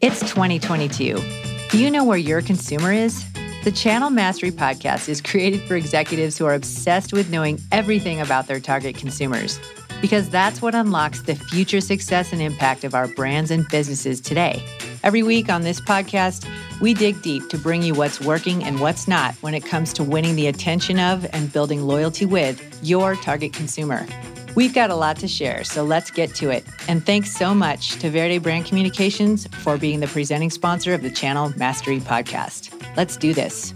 It's 2022. Do you know where your consumer is? The Channel Mastery podcast is created for executives who are obsessed with knowing everything about their target consumers, because that's what unlocks the future success and impact of our brands and businesses today. Every week on this podcast, we dig deep to bring you what's working and what's not when it comes to winning the attention of and building loyalty with your target consumer. We've got a lot to share, so let's get to it. And thanks so much to Verde Brand Communications for being the presenting sponsor of the Channel Mastery podcast. Let's do this.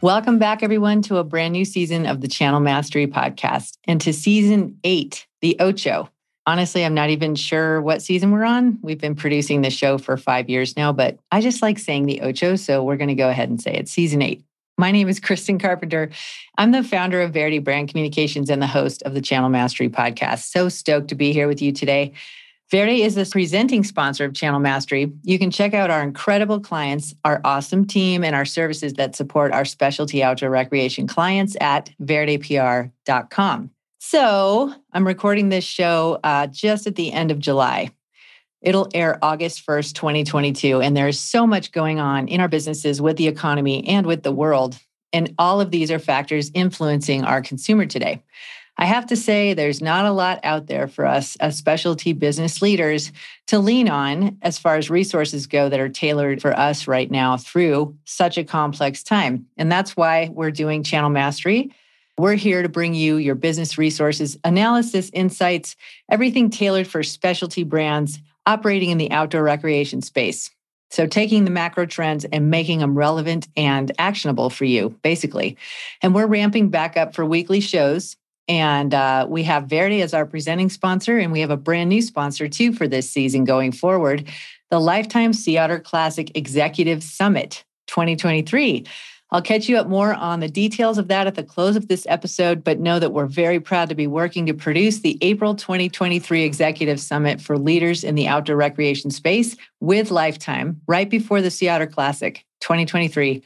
Welcome back, everyone, to a brand new season of the Channel Mastery podcast and to season eight, the Ocho. Honestly, I'm not even sure what season we're on. We've been producing the show for five years now, but I just like saying the Ocho, so we're going to go ahead and say it's season eight. My name is Kristen Carpenter. I'm the founder of Verde Brand Communications and the host of the Channel Mastery podcast. So stoked to be here with you today. Verde is the presenting sponsor of Channel Mastery. You can check out our incredible clients, our awesome team, and our services that support our specialty outdoor recreation clients at verdepr.com. So I'm recording this show uh, just at the end of July. It'll air August 1st, 2022. And there's so much going on in our businesses with the economy and with the world. And all of these are factors influencing our consumer today. I have to say, there's not a lot out there for us as specialty business leaders to lean on as far as resources go that are tailored for us right now through such a complex time. And that's why we're doing Channel Mastery. We're here to bring you your business resources, analysis, insights, everything tailored for specialty brands operating in the outdoor recreation space. So, taking the macro trends and making them relevant and actionable for you, basically. And we're ramping back up for weekly shows. And uh, we have Verde as our presenting sponsor, and we have a brand new sponsor too for this season going forward the Lifetime Sea Otter Classic Executive Summit 2023. I'll catch you up more on the details of that at the close of this episode, but know that we're very proud to be working to produce the April 2023 Executive Summit for leaders in the outdoor recreation space with Lifetime right before the Sea Otter Classic 2023.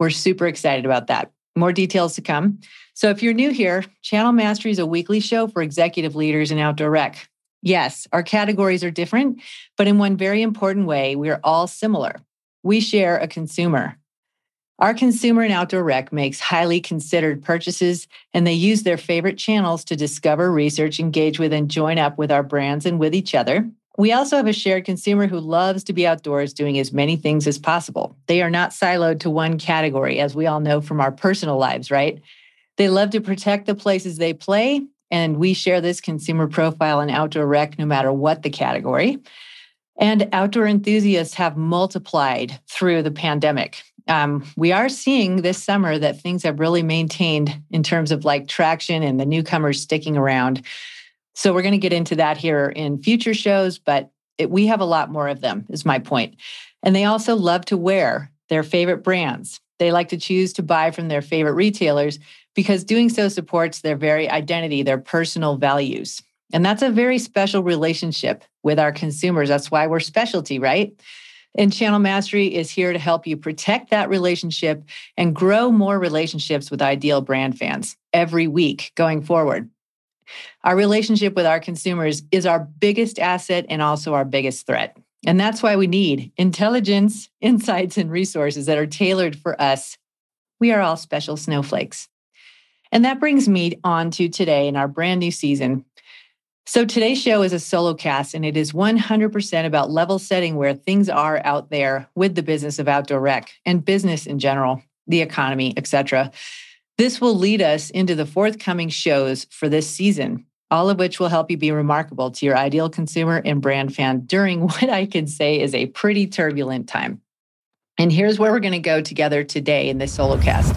We're super excited about that. More details to come. So if you're new here, Channel Mastery is a weekly show for executive leaders in outdoor rec. Yes, our categories are different, but in one very important way, we are all similar. We share a consumer, our consumer and outdoor rec makes highly considered purchases, and they use their favorite channels to discover, research, engage with, and join up with our brands and with each other. We also have a shared consumer who loves to be outdoors doing as many things as possible. They are not siloed to one category, as we all know from our personal lives, right? They love to protect the places they play, and we share this consumer profile in outdoor rec no matter what the category. And outdoor enthusiasts have multiplied through the pandemic um, we are seeing this summer that things have really maintained in terms of like traction and the newcomers sticking around. So we're going to get into that here in future shows, but it, we have a lot more of them, is my point. And they also love to wear their favorite brands. They like to choose to buy from their favorite retailers because doing so supports their very identity, their personal values. And that's a very special relationship with our consumers. That's why we're specialty, right? And Channel Mastery is here to help you protect that relationship and grow more relationships with ideal brand fans every week going forward. Our relationship with our consumers is our biggest asset and also our biggest threat. And that's why we need intelligence, insights, and resources that are tailored for us. We are all special snowflakes. And that brings me on to today in our brand new season so today's show is a solo cast, and it is 100% about level setting where things are out there with the business of outdoor rec and business in general, the economy, etc. This will lead us into the forthcoming shows for this season, all of which will help you be remarkable to your ideal consumer and brand fan during what I can say is a pretty turbulent time. And here's where we're going to go together today in this solo cast.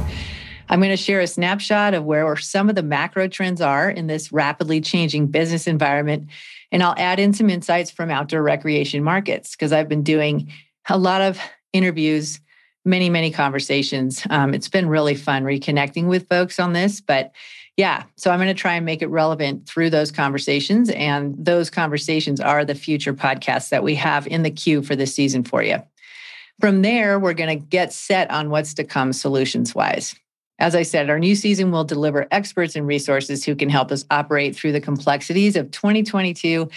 I'm going to share a snapshot of where some of the macro trends are in this rapidly changing business environment. And I'll add in some insights from outdoor recreation markets because I've been doing a lot of interviews, many, many conversations. Um, it's been really fun reconnecting with folks on this. But yeah, so I'm going to try and make it relevant through those conversations. And those conversations are the future podcasts that we have in the queue for this season for you. From there, we're going to get set on what's to come solutions wise. As I said, our new season will deliver experts and resources who can help us operate through the complexities of 2022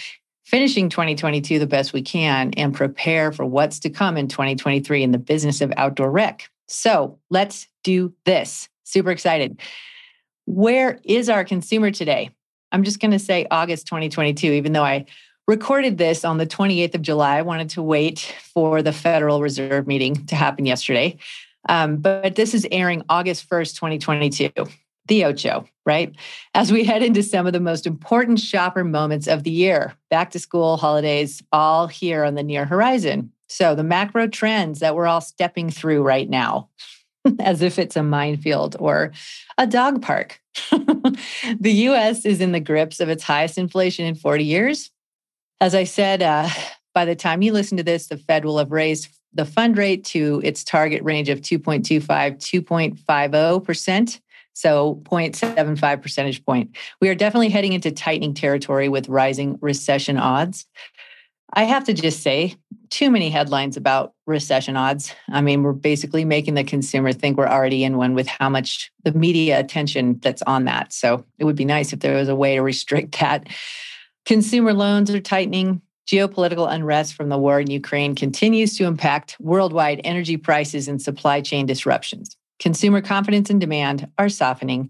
finishing 2022 the best we can, and prepare for what's to come in 2023 in the business of outdoor rec. So let's do this. Super excited. Where is our consumer today? I'm just going to say August 2022, even though I recorded this on the 28th of July. I wanted to wait for the Federal Reserve meeting to happen yesterday. Um, but this is airing August 1st, 2022, the Ocho, right? As we head into some of the most important shopper moments of the year, back to school, holidays, all here on the near horizon. So the macro trends that we're all stepping through right now, as if it's a minefield or a dog park. the US is in the grips of its highest inflation in 40 years. As I said, uh, by the time you listen to this, the Fed will have raised the fund rate to its target range of 2.25, 2.50%. So 0.75 percentage point. We are definitely heading into tightening territory with rising recession odds. I have to just say, too many headlines about recession odds. I mean, we're basically making the consumer think we're already in one with how much the media attention that's on that. So it would be nice if there was a way to restrict that. Consumer loans are tightening. Geopolitical unrest from the war in Ukraine continues to impact worldwide energy prices and supply chain disruptions. Consumer confidence and demand are softening,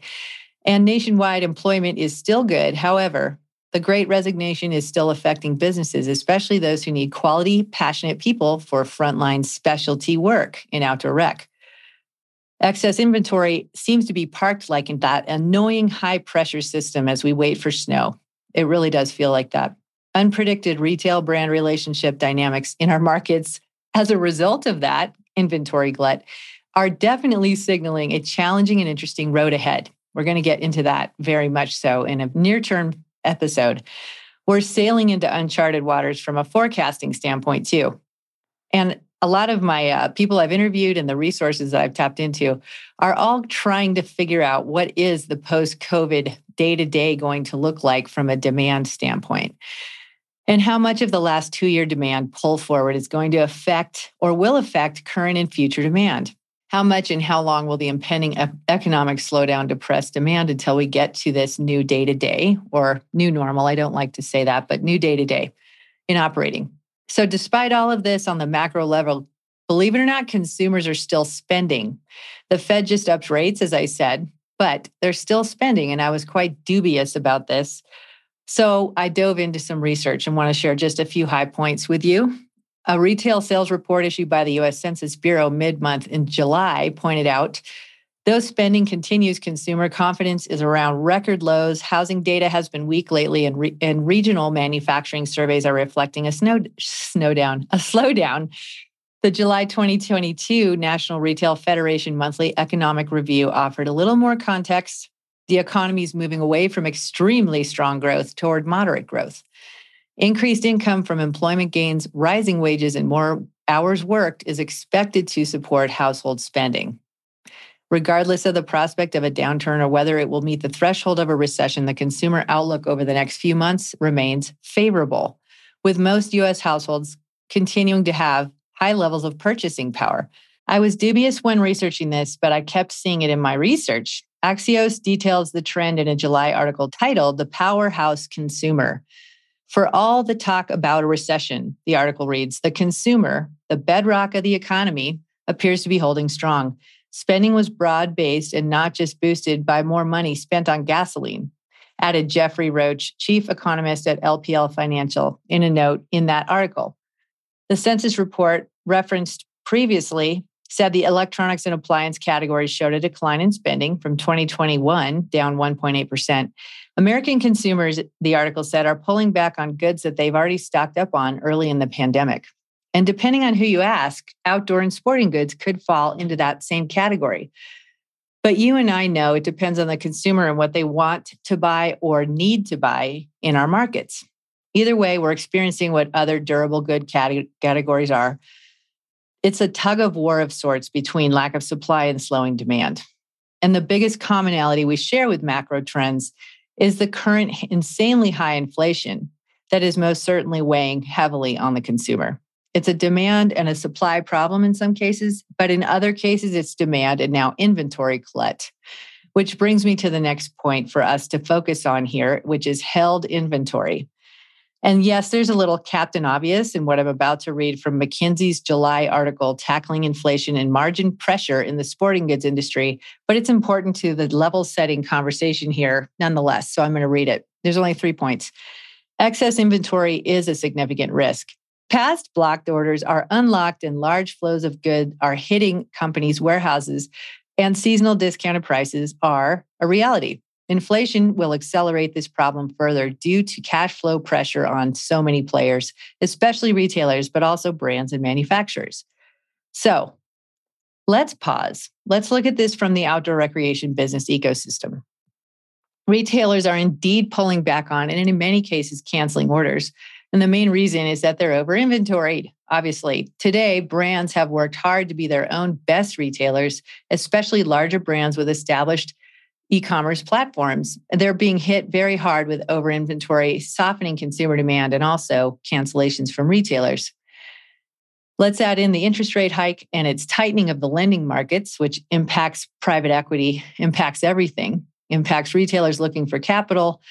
and nationwide employment is still good. However, the great resignation is still affecting businesses, especially those who need quality, passionate people for frontline specialty work in outdoor rec. Excess inventory seems to be parked like in that annoying high pressure system as we wait for snow. It really does feel like that. Unpredicted retail brand relationship dynamics in our markets as a result of that inventory glut are definitely signaling a challenging and interesting road ahead. We're going to get into that very much so in a near term episode. We're sailing into uncharted waters from a forecasting standpoint, too. And a lot of my uh, people I've interviewed and the resources that I've tapped into are all trying to figure out what is the post COVID day to day going to look like from a demand standpoint. And how much of the last two year demand pull forward is going to affect or will affect current and future demand? How much and how long will the impending economic slowdown depress demand until we get to this new day to day or new normal? I don't like to say that, but new day to day in operating. So, despite all of this on the macro level, believe it or not, consumers are still spending. The Fed just upped rates, as I said, but they're still spending. And I was quite dubious about this. So, I dove into some research and want to share just a few high points with you. A retail sales report issued by the US Census Bureau mid month in July pointed out Though spending continues, consumer confidence is around record lows. Housing data has been weak lately, and, re- and regional manufacturing surveys are reflecting a snow, snowdown, a slowdown. The July 2022 National Retail Federation Monthly Economic Review offered a little more context. The economy is moving away from extremely strong growth toward moderate growth. Increased income from employment gains, rising wages, and more hours worked is expected to support household spending. Regardless of the prospect of a downturn or whether it will meet the threshold of a recession, the consumer outlook over the next few months remains favorable, with most US households continuing to have high levels of purchasing power. I was dubious when researching this, but I kept seeing it in my research. Axios details the trend in a July article titled The Powerhouse Consumer. For all the talk about a recession, the article reads, the consumer, the bedrock of the economy, appears to be holding strong. Spending was broad based and not just boosted by more money spent on gasoline, added Jeffrey Roach, chief economist at LPL Financial, in a note in that article. The census report referenced previously said the electronics and appliance categories showed a decline in spending from 2021, down 1.8%. American consumers, the article said, are pulling back on goods that they've already stocked up on early in the pandemic. And depending on who you ask, outdoor and sporting goods could fall into that same category. But you and I know it depends on the consumer and what they want to buy or need to buy in our markets. Either way, we're experiencing what other durable good categories are. It's a tug of war of sorts between lack of supply and slowing demand. And the biggest commonality we share with macro trends is the current insanely high inflation that is most certainly weighing heavily on the consumer. It's a demand and a supply problem in some cases, but in other cases, it's demand and now inventory glut. Which brings me to the next point for us to focus on here, which is held inventory. And yes, there's a little Captain Obvious in what I'm about to read from McKinsey's July article, Tackling Inflation and Margin Pressure in the Sporting Goods Industry, but it's important to the level setting conversation here nonetheless. So I'm going to read it. There's only three points. Excess inventory is a significant risk. Past blocked orders are unlocked and large flows of goods are hitting companies' warehouses, and seasonal discounted prices are a reality. Inflation will accelerate this problem further due to cash flow pressure on so many players, especially retailers, but also brands and manufacturers. So let's pause. Let's look at this from the outdoor recreation business ecosystem. Retailers are indeed pulling back on and in many cases canceling orders. And the main reason is that they're over inventoried. Obviously, today brands have worked hard to be their own best retailers, especially larger brands with established e-commerce platforms. They're being hit very hard with over inventory, softening consumer demand, and also cancellations from retailers. Let's add in the interest rate hike and its tightening of the lending markets, which impacts private equity, impacts everything, impacts retailers looking for capital,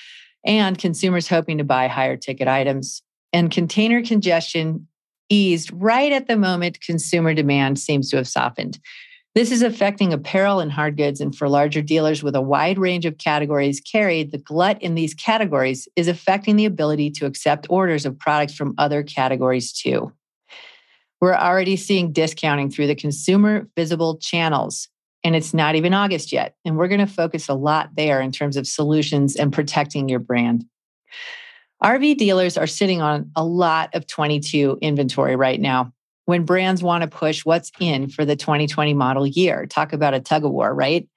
and consumers hoping to buy higher ticket items. And container congestion eased right at the moment consumer demand seems to have softened. This is affecting apparel and hard goods. And for larger dealers with a wide range of categories carried, the glut in these categories is affecting the ability to accept orders of products from other categories too. We're already seeing discounting through the consumer visible channels, and it's not even August yet. And we're going to focus a lot there in terms of solutions and protecting your brand. RV dealers are sitting on a lot of 22 inventory right now when brands want to push what's in for the 2020 model year. Talk about a tug of war, right?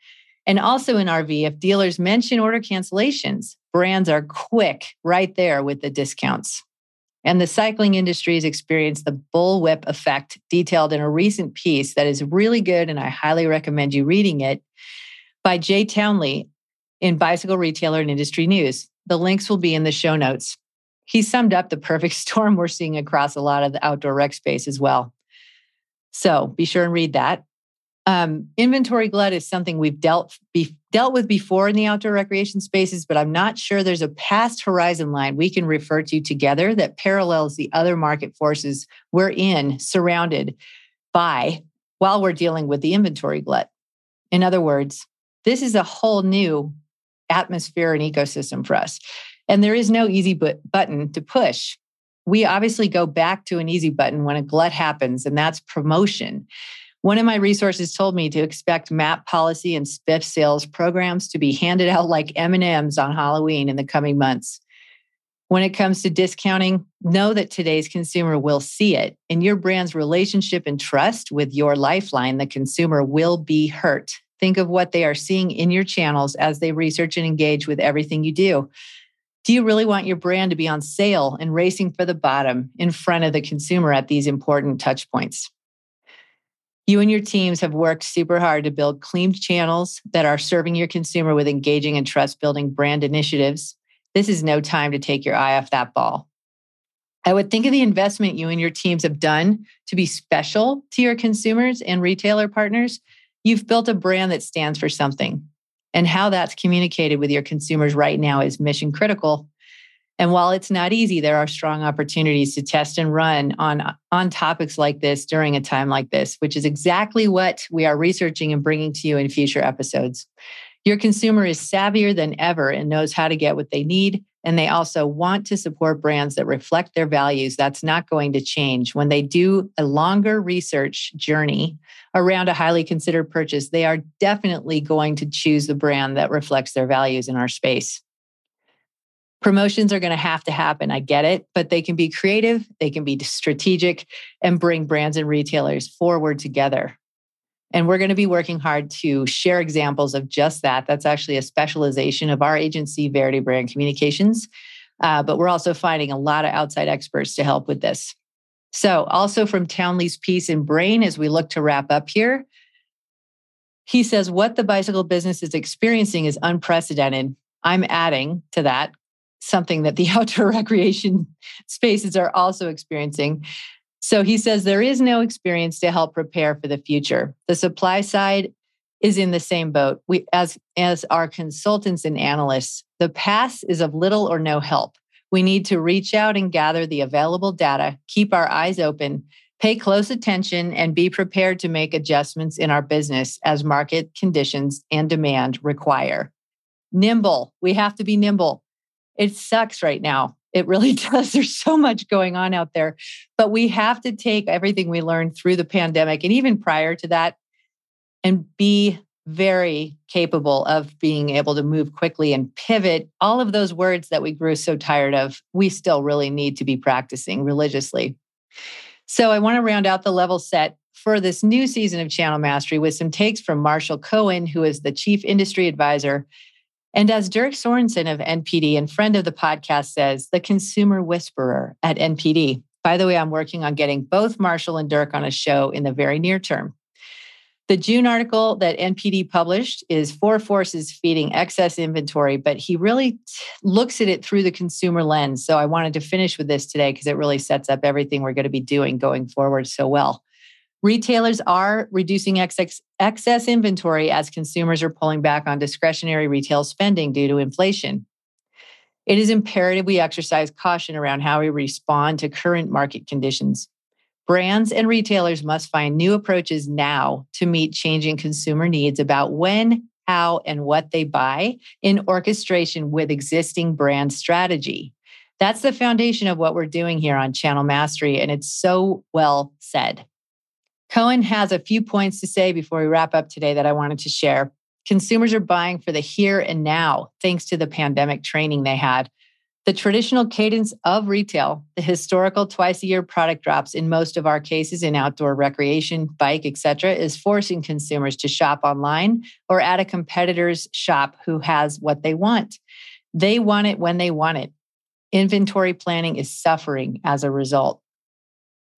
And also in RV, if dealers mention order cancellations, brands are quick right there with the discounts. And the cycling industry has experienced the bullwhip effect detailed in a recent piece that is really good. And I highly recommend you reading it by Jay Townley in Bicycle Retailer and Industry News. The links will be in the show notes he summed up the perfect storm we're seeing across a lot of the outdoor rec space as well. So be sure and read that. Um, inventory glut is something we've dealt be, dealt with before in the outdoor recreation spaces, but I'm not sure there's a past horizon line we can refer to together that parallels the other market forces we're in, surrounded by, while we're dealing with the inventory glut. In other words, this is a whole new atmosphere and ecosystem for us. And there is no easy but button to push. We obviously go back to an easy button when a glut happens, and that's promotion. One of my resources told me to expect MAP policy and spiff sales programs to be handed out like M&Ms on Halloween in the coming months. When it comes to discounting, know that today's consumer will see it. In your brand's relationship and trust with your lifeline, the consumer will be hurt. Think of what they are seeing in your channels as they research and engage with everything you do. Do you really want your brand to be on sale and racing for the bottom in front of the consumer at these important touch points? You and your teams have worked super hard to build clean channels that are serving your consumer with engaging and trust building brand initiatives. This is no time to take your eye off that ball. I would think of the investment you and your teams have done to be special to your consumers and retailer partners. You've built a brand that stands for something and how that's communicated with your consumers right now is mission critical. And while it's not easy, there are strong opportunities to test and run on, on topics like this during a time like this, which is exactly what we are researching and bringing to you in future episodes. Your consumer is savvier than ever and knows how to get what they need and they also want to support brands that reflect their values. That's not going to change. When they do a longer research journey around a highly considered purchase, they are definitely going to choose the brand that reflects their values in our space. Promotions are going to have to happen. I get it, but they can be creative, they can be strategic, and bring brands and retailers forward together. And we're going to be working hard to share examples of just that. That's actually a specialization of our agency, Verde Brand Communications. Uh, but we're also finding a lot of outside experts to help with this. So, also from Townley's piece in Brain, as we look to wrap up here, he says, What the bicycle business is experiencing is unprecedented. I'm adding to that something that the outdoor recreation spaces are also experiencing. So he says there is no experience to help prepare for the future. The supply side is in the same boat. We as as our consultants and analysts, the past is of little or no help. We need to reach out and gather the available data, keep our eyes open, pay close attention, and be prepared to make adjustments in our business as market conditions and demand require. Nimble. We have to be nimble. It sucks right now. It really does. There's so much going on out there. But we have to take everything we learned through the pandemic and even prior to that and be very capable of being able to move quickly and pivot. All of those words that we grew so tired of, we still really need to be practicing religiously. So I want to round out the level set for this new season of Channel Mastery with some takes from Marshall Cohen, who is the Chief Industry Advisor. And as Dirk Sorensen of NPD and friend of the podcast says, the consumer whisperer at NPD. By the way, I'm working on getting both Marshall and Dirk on a show in the very near term. The June article that NPD published is Four Forces Feeding Excess Inventory, but he really looks at it through the consumer lens. So I wanted to finish with this today because it really sets up everything we're going to be doing going forward so well. Retailers are reducing excess, excess inventory as consumers are pulling back on discretionary retail spending due to inflation. It is imperative we exercise caution around how we respond to current market conditions. Brands and retailers must find new approaches now to meet changing consumer needs about when, how, and what they buy in orchestration with existing brand strategy. That's the foundation of what we're doing here on Channel Mastery, and it's so well said. Cohen has a few points to say before we wrap up today that I wanted to share. Consumers are buying for the here and now, thanks to the pandemic training they had. The traditional cadence of retail, the historical twice a year product drops in most of our cases in outdoor recreation, bike, etc., is forcing consumers to shop online or at a competitor's shop who has what they want. They want it when they want it. Inventory planning is suffering as a result.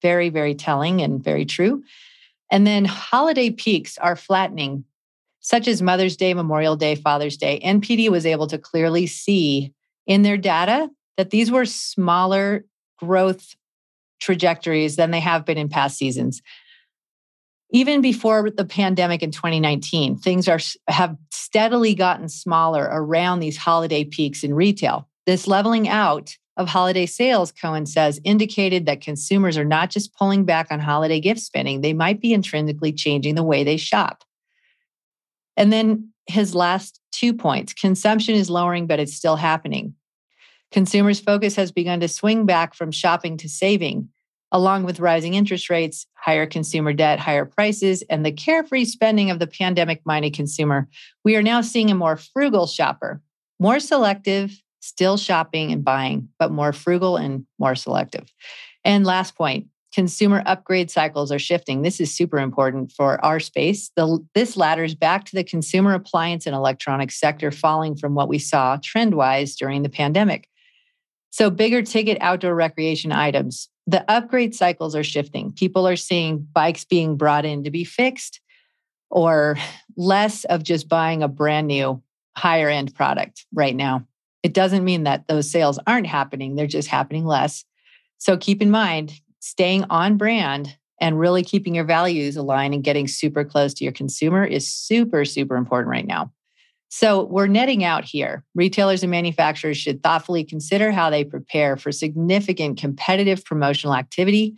Very, very telling and very true. And then holiday peaks are flattening, such as Mother's Day, Memorial Day, Father's Day. NPD was able to clearly see in their data that these were smaller growth trajectories than they have been in past seasons. Even before the pandemic in 2019, things are have steadily gotten smaller around these holiday peaks in retail. This leveling out of holiday sales, Cohen says, indicated that consumers are not just pulling back on holiday gift spending, they might be intrinsically changing the way they shop. And then his last two points consumption is lowering, but it's still happening. Consumers' focus has begun to swing back from shopping to saving, along with rising interest rates, higher consumer debt, higher prices, and the carefree spending of the pandemic minded consumer. We are now seeing a more frugal shopper, more selective, still shopping and buying, but more frugal and more selective. And last point consumer upgrade cycles are shifting. This is super important for our space. The, this ladders back to the consumer appliance and electronics sector falling from what we saw trend wise during the pandemic. So, bigger ticket outdoor recreation items. The upgrade cycles are shifting. People are seeing bikes being brought in to be fixed or less of just buying a brand new higher end product right now. It doesn't mean that those sales aren't happening, they're just happening less. So, keep in mind, staying on brand and really keeping your values aligned and getting super close to your consumer is super, super important right now. So we're netting out here. Retailers and manufacturers should thoughtfully consider how they prepare for significant competitive promotional activity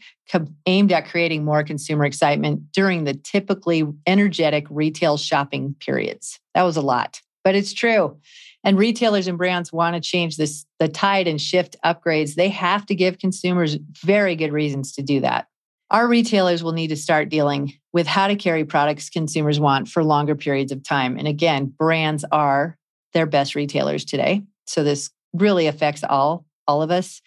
aimed at creating more consumer excitement during the typically energetic retail shopping periods. That was a lot, but it's true. And retailers and brands want to change this the tide and shift upgrades. They have to give consumers very good reasons to do that. Our retailers will need to start dealing with how to carry products consumers want for longer periods of time. And again, brands are their best retailers today. So this really affects all all of us.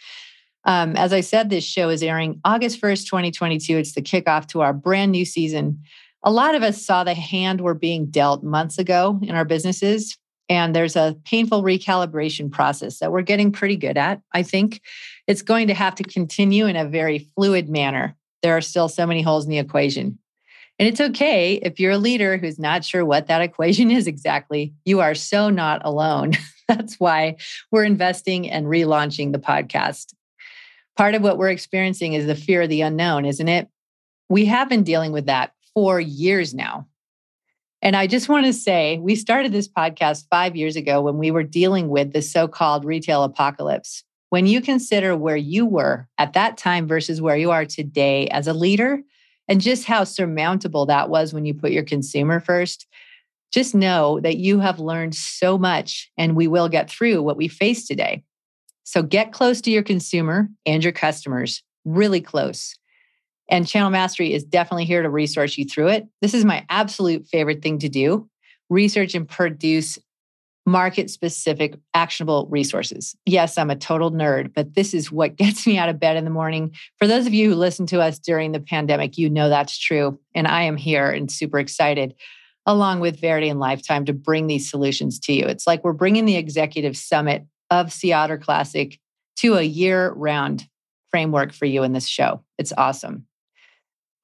Um, as I said, this show is airing August 1st, 2022. It's the kickoff to our brand new season. A lot of us saw the hand we're being dealt months ago in our businesses. And there's a painful recalibration process that we're getting pretty good at. I think it's going to have to continue in a very fluid manner there are still so many holes in the equation. And it's okay if you're a leader who's not sure what that equation is exactly. You are so not alone. That's why we're investing and relaunching the podcast. Part of what we're experiencing is the fear of the unknown, isn't it? We have been dealing with that for years now. And I just want to say, we started this podcast five years ago when we were dealing with the so called retail apocalypse When you consider where you were at that time versus where you are today as a leader, and just how surmountable that was when you put your consumer first, just know that you have learned so much and we will get through what we face today. So get close to your consumer and your customers, really close. And Channel Mastery is definitely here to resource you through it. This is my absolute favorite thing to do research and produce market specific actionable resources. Yes, I'm a total nerd, but this is what gets me out of bed in the morning. For those of you who listen to us during the pandemic, you know that's true. And I am here and super excited along with Verde and Lifetime to bring these solutions to you. It's like we're bringing the executive summit of Sea Otter Classic to a year round framework for you in this show. It's awesome.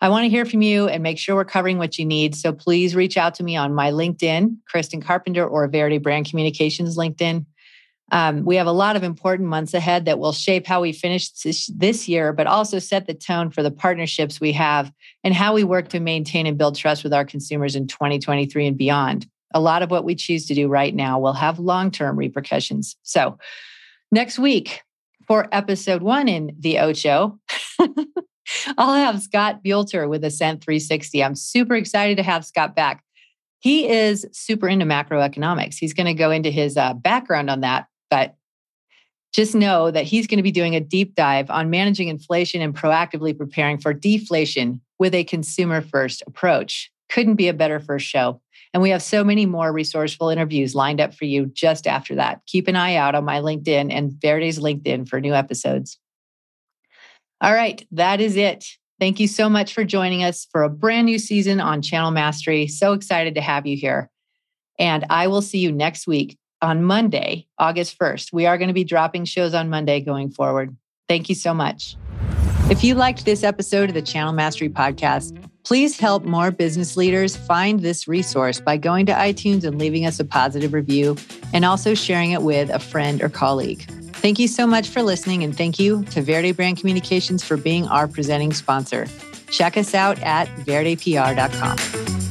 I want to hear from you and make sure we're covering what you need. So please reach out to me on my LinkedIn, Kristen Carpenter, or Verde Brand Communications LinkedIn. Um, we have a lot of important months ahead that will shape how we finish this, year, but also set the tone for the partnerships we have and how we work to maintain and build trust with our consumers in 2023 and beyond. A lot of what we choose to do right now will have long term repercussions. So, next week for episode one in the Ocho, I'll have Scott Buelter with Ascent 360. I'm super excited to have Scott back. He is super into macroeconomics. He's going to go into his uh, background on that, but just know that he's going to be doing a deep dive on managing inflation and proactively preparing for deflation with a consumer first approach. Couldn't be a better first show. And we have so many more resourceful interviews lined up for you just after that. Keep an eye out on my LinkedIn and Verde's LinkedIn for new episodes. All right, that is it. Thank you so much for joining us for a brand new season on Channel Mastery. So excited to have you here. And I will see you next week on Monday, August 1st. We are going to be dropping shows on Monday going forward. Thank you so much. If you liked this episode of the Channel Mastery Podcast, please help more business leaders find this resource by going to iTunes and leaving us a positive review and also sharing it with a friend or colleague. Thank you so much for listening, and thank you to Verde Brand Communications for being our presenting sponsor. Check us out at verdepr.com.